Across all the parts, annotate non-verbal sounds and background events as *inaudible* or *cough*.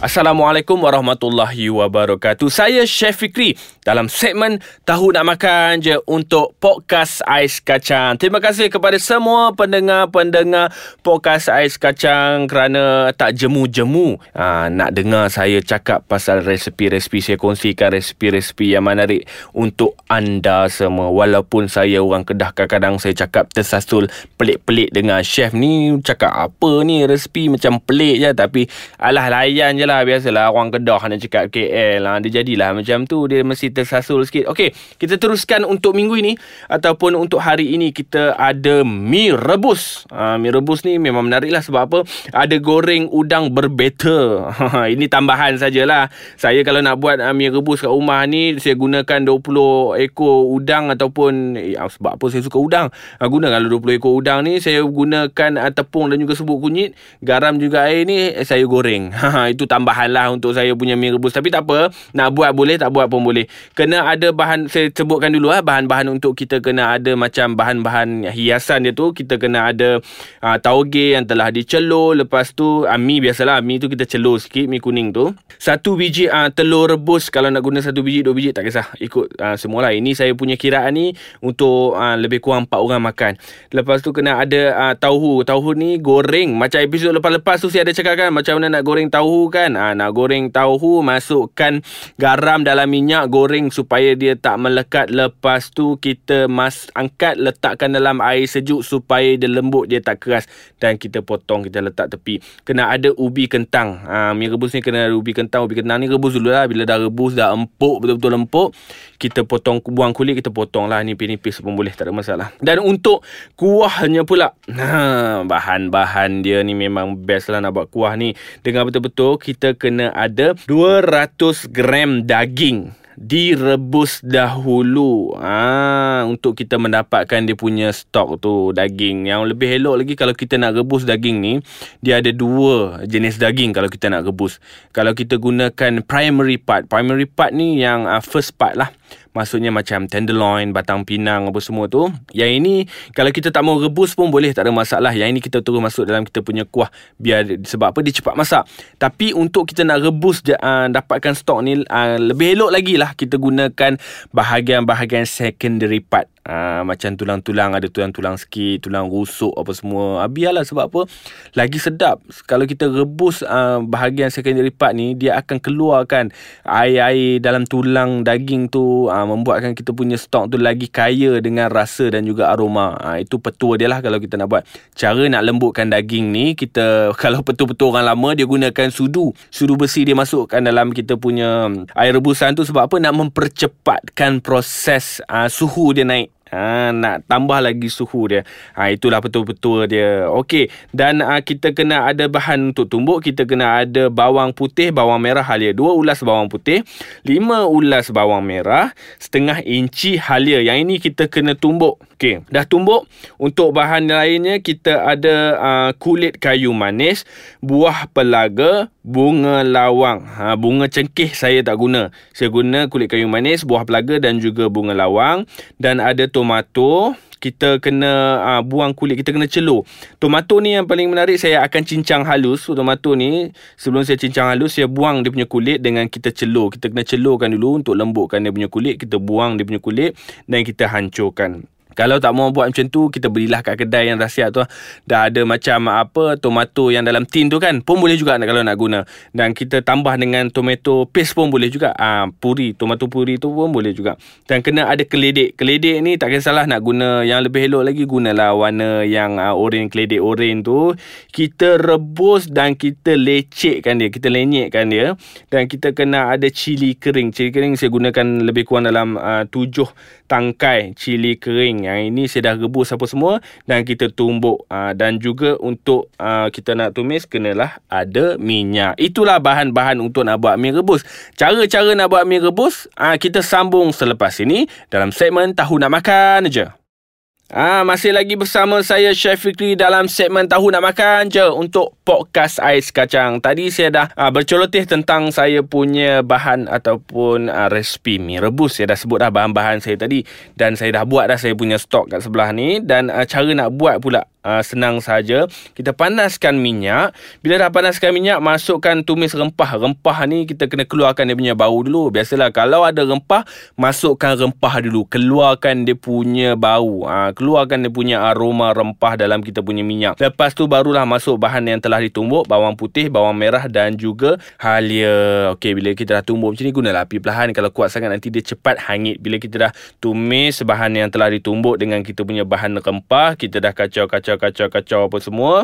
Assalamualaikum warahmatullahi wabarakatuh. Saya Chef Fikri dalam segmen Tahu Nak Makan je untuk podcast Ais Kacang. Terima kasih kepada semua pendengar-pendengar podcast Ais Kacang kerana tak jemu-jemu ha, nak dengar saya cakap pasal resipi-resipi. Saya kongsikan resipi-resipi yang menarik untuk anda semua. Walaupun saya orang Kedah kadang-kadang saya cakap tersasul pelik-pelik dengan chef ni. Cakap apa ni resipi macam pelik je tapi alah layan je lah biasalah orang Kedah nak cakap KL lah. Dia jadilah macam tu dia mesti tersasul sikit. Okey, kita teruskan untuk minggu ini ataupun untuk hari ini kita ada mi rebus. Ha, mi rebus ni memang menarik lah sebab apa? Ada goreng udang berbeza. ini tambahan sajalah. Saya kalau nak buat uh, mi rebus kat rumah ni saya gunakan 20 ekor udang ataupun eh, sebab apa saya suka udang. Ha, guna kalau 20 ekor udang ni saya gunakan uh, tepung dan juga sebut kunyit, garam juga air ni eh, saya goreng. *laughs* itu tambahan lah untuk saya punya mi rebus. Tapi tak apa nak buat boleh tak buat pun boleh. Kena ada bahan saya sebutkan dulu lah bahan-bahan untuk kita kena ada macam bahan-bahan hiasan dia tu. Kita kena ada uh, tauge yang telah dicelur. Lepas tu uh, mi biasalah mi tu kita celur sikit mi kuning tu. Satu biji uh, telur rebus. Kalau nak guna satu biji dua biji tak kisah. Ikut uh, semualah. Ini saya punya kiraan ni untuk uh, lebih kurang empat orang makan. Lepas tu kena ada uh, tauhu. Tauhu ni goreng. Macam episod lepas-lepas tu saya ada cakap kan macam mana nak goreng tauhu kan uh, nak goreng tauhu masukkan garam dalam minyak goreng supaya dia tak melekat. Lepas tu kita mas angkat letakkan dalam air sejuk supaya dia lembut dia tak keras. Dan kita potong kita letak tepi. Kena ada ubi kentang. Ha, mi rebus ni kena ada ubi kentang ubi kentang ni rebus dulu lah. Bila dah rebus dah empuk betul-betul empuk kita potong buang kulit kita potong lah. Nipis-nipis pun boleh tak ada masalah. Dan untuk kuahnya pula. Ha, bahan-bahan dia ni memang best lah nak buat kuah ni. Dengan betul-betul kita kena ada 200 gram daging direbus dahulu. Ha, untuk kita mendapatkan dia punya stok tu daging. Yang lebih elok lagi kalau kita nak rebus daging ni dia ada dua jenis daging kalau kita nak rebus. Kalau kita gunakan primary part. Primary part ni yang uh, first part lah Maksudnya macam tenderloin, batang pinang apa semua tu. Yang ini kalau kita tak mau rebus pun boleh tak ada masalah. Yang ini kita terus masuk dalam kita punya kuah biar sebab apa dia cepat masak. Tapi untuk kita nak rebus uh, dapatkan stok ni uh, lebih elok lagi lah kita gunakan bahagian-bahagian secondary part. Uh, macam tulang-tulang ada tulang-tulang sikit tulang rusuk apa semua. Uh, biarlah sebab apa lagi sedap. Kalau kita rebus uh, bahagian secondary part ni dia akan keluarkan air-air dalam tulang daging tu uh, membuatkan kita punya stok tu lagi kaya dengan rasa dan juga aroma. Uh, itu petua dia lah kalau kita nak buat. Cara nak lembutkan daging ni kita *laughs* kalau betul-betul orang lama dia gunakan sudu. Sudu besi dia masukkan dalam kita punya air rebusan tu sebab apa? Nak mempercepatkan proses uh, suhu dia naik Ha, nak tambah lagi suhu dia. Ha, itulah betul-betul dia. Okey. Dan ha, kita kena ada bahan untuk tumbuk. Kita kena ada bawang putih, bawang merah halia. Dua ulas bawang putih. Lima ulas bawang merah. Setengah inci halia. Yang ini kita kena tumbuk. Okey. Dah tumbuk. Untuk bahan lainnya, kita ada uh, kulit kayu manis. Buah pelaga. Bunga lawang. Ha, bunga cengkeh saya tak guna. Saya guna kulit kayu manis, buah pelaga dan juga bunga lawang. Dan ada tomato. Kita kena uh, buang kulit. Kita kena celur. Tomato ni yang paling menarik saya akan cincang halus. Tomato ni sebelum saya cincang halus saya buang dia punya kulit dengan kita celur. Kita kena celurkan dulu untuk lembutkan dia punya kulit. Kita buang dia punya kulit dan kita hancurkan kalau tak mau buat macam tu Kita belilah kat kedai yang dahsyat tu Dah ada macam apa Tomato yang dalam tin tu kan Pun boleh juga kalau nak guna. Dan kita tambah dengan tomato paste pun boleh juga. Ah ha, Puri Tomato puri tu pun boleh juga. Dan kena ada keledek. Keledek ni tak kisahlah nak guna Yang lebih elok lagi Gunalah warna yang uh, orange Keledek orange tu. Kita rebus dan kita lecekkan dia Kita lenyekkan dia. Dan kita kena ada cili kering. Cili kering saya gunakan lebih kurang dalam uh, tujuh tangkai cili kering yang ini saya dah rebus apa semua dan kita tumbuk uh, dan juga untuk uh, kita nak tumis kenalah ada minyak. Itulah bahan-bahan untuk nak buat mi rebus. Cara-cara nak buat mi rebus uh, kita sambung selepas ini dalam segmen tahu nak makan je. Ah, masih lagi bersama saya Chef Fikri dalam segmen Tahu Nak Makan je untuk podcast Ais Kacang. Tadi saya dah ah, bercolotih tentang saya punya bahan ataupun ah, resipi mi rebus. Saya dah sebut dah bahan-bahan saya tadi dan saya dah buat dah saya punya stok kat sebelah ni dan ah, cara nak buat pula Uh, senang saja. Kita panaskan minyak. Bila dah panaskan minyak masukkan tumis rempah. Rempah ni kita kena keluarkan dia punya bau dulu. Biasalah kalau ada rempah masukkan rempah dulu. Keluarkan dia punya bau. Uh, keluarkan dia punya aroma rempah dalam kita punya minyak. Lepas tu barulah masuk bahan yang telah ditumbuk. Bawang putih bawang merah dan juga halia. Okey bila kita dah tumbuk macam ni gunalah api perlahan. Kalau kuat sangat nanti dia cepat hangit. Bila kita dah tumis bahan yang telah ditumbuk dengan kita punya bahan rempah kita dah kacau-kacau kacau-kacau-kacau apa semua.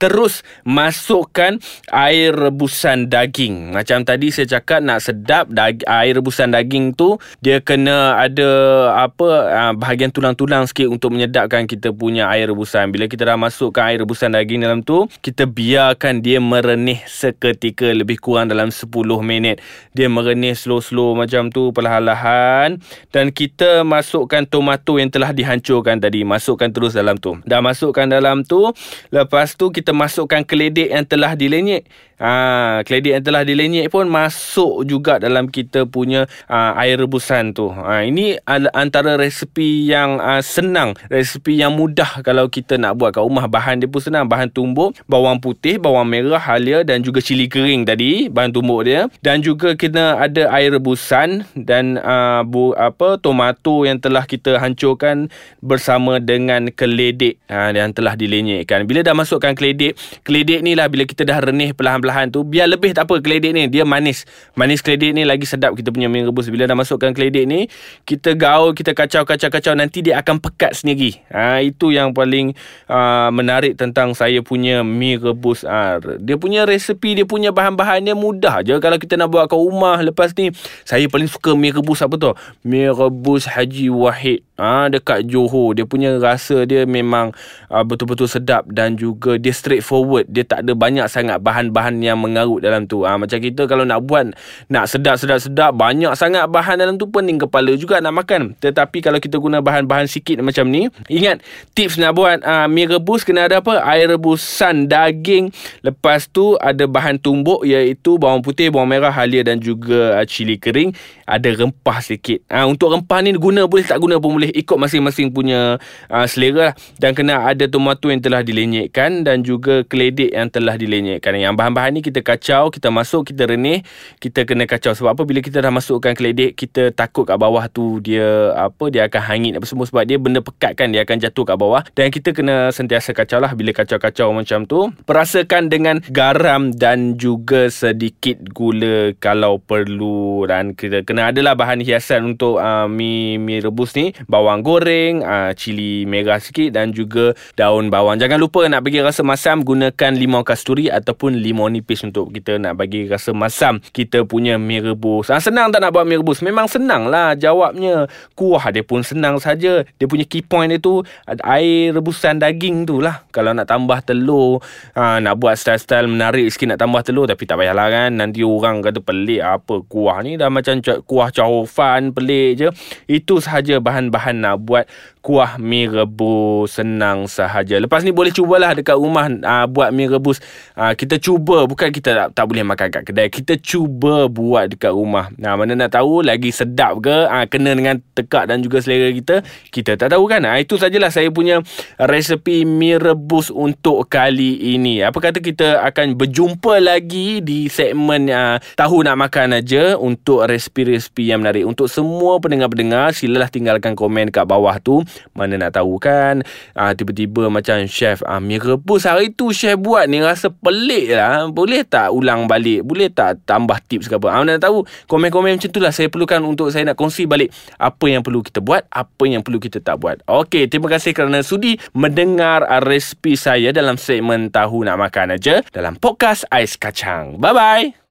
Terus masukkan air rebusan daging. Macam tadi saya cakap nak sedap dag- air rebusan daging tu dia kena ada apa uh, bahagian tulang-tulang sikit untuk menyedapkan kita punya air rebusan. Bila kita dah masukkan air rebusan daging dalam tu, kita biarkan dia merenih seketika lebih kurang dalam 10 minit. Dia merenih slow-slow macam tu perlahan-lahan dan kita masukkan tomato yang telah dihancurkan tadi. Masukkan terus dalam tu. Dah masukkan dalam tu lepas tu kita masukkan keledek yang telah dilenyek ha, keledek yang telah dilenyek pun masuk juga dalam kita punya ha, air rebusan tu. Ha, ini antara resepi yang ha, senang resepi yang mudah kalau kita nak buat kat rumah. Bahan dia pun senang. Bahan tumbuk bawang putih bawang merah halia dan juga cili kering tadi bahan tumbuk dia. Dan juga kena ada air rebusan dan uh, bu, apa tomato yang telah kita hancurkan bersama dengan keledek ha, yang telah dilenyekkan. Bila dah masukkan keledek, keledek ni lah bila kita dah renih perlahan-lahan tu, biar lebih tak apa keledek ni, dia manis. Manis keledek ni lagi sedap kita punya mi rebus. Bila dah masukkan keledek ni, kita gaul, kita kacau-kacau-kacau, nanti dia akan pekat sendiri. Ha, itu yang paling uh, menarik tentang saya punya mi rebus. Ha, dia punya resepi, dia punya bahan-bahannya mudah je. Kalau kita nak buat kat rumah lepas ni, saya paling suka mi rebus apa tu? Mi rebus Haji Wahid. Ah ha, dekat Johor dia punya rasa dia memang uh, betul-betul sedap dan juga dia straightforward dia tak ada banyak sangat bahan-bahan yang mengarut dalam tu. Ha, macam kita kalau nak buat nak sedap-sedap-sedap banyak sangat bahan dalam tu pening kepala juga nak makan. Tetapi kalau kita guna bahan-bahan sikit macam ni ingat tips nak buat uh, mi rebus kena ada apa? Air rebusan daging. Lepas tu ada bahan tumbuk iaitu bawang putih bawang merah halia dan juga uh, cili kering. Ada rempah sikit. Ha, untuk rempah ni guna boleh tak guna pun boleh. Ikut masing-masing punya uh, selera lah. dan kena ada tomato yang telah dilenyekkan dan juga keledek yang telah dilenyekkan. Yang bahan-bahan ni kita kacau kita masuk kita renih kita kena kacau. Sebab apa? Bila kita dah masukkan keledek kita takut kat bawah tu dia apa dia akan hangit apa semua. Sebab dia benda pekat kan dia akan jatuh kat bawah. Dan kita kena sentiasa kacau lah bila kacau-kacau macam tu. Perasakan dengan garam dan juga sedikit gula kalau perlu. Dan kita kena adalah bahan hiasan untuk uh, mi mi rebus ni. Bawang goreng, uh, cili merah sikit dan juga daun bawang. Jangan lupa nak bagi rasa masam gunakan limau kasturi ataupun limau nipis untuk kita nak bagi rasa masam kita punya mi rebus. Ha, senang tak nak buat mi rebus? Memang senang lah jawabnya. Kuah dia pun senang saja. Dia punya key point dia tu air rebusan daging tu lah. Kalau nak tambah telur, ha, nak buat style-style menarik sikit nak tambah telur tapi tak payahlah kan. Nanti orang kata pelik apa kuah ni dah macam kuah cahofan pelik je. Itu sahaja bahan-bahan bahan nak buat kuah mi rebus senang sahaja. Lepas ni boleh cubalah dekat rumah uh, buat mi rebus. Uh, kita cuba bukan kita tak, tak boleh makan kat kedai. Kita cuba buat dekat rumah. Nah, mana nak tahu lagi sedap ke uh, kena dengan tekak dan juga selera kita. Kita tak tahu kan. Uh, itu sajalah saya punya resepi mi rebus untuk kali ini. Apa kata kita akan berjumpa lagi di segmen uh, tahu nak makan aja untuk resepi-resepi yang menarik. Untuk semua pendengar-pendengar silalah tinggalkan komen kat bawah tu mana nak tahu kan ah, Tiba-tiba macam chef ah, Mi rebus hari tu chef buat ni Rasa pelik lah Boleh tak ulang balik? Boleh tak tambah tips ke apa? Ah, Mana nak tahu Komen-komen macam tu lah Saya perlukan untuk Saya nak kongsi balik Apa yang perlu kita buat Apa yang perlu kita tak buat. Okey Terima kasih kerana sudi Mendengar resipi saya Dalam segmen Tahu Nak Makan aja Dalam podcast Ais Kacang. Bye-bye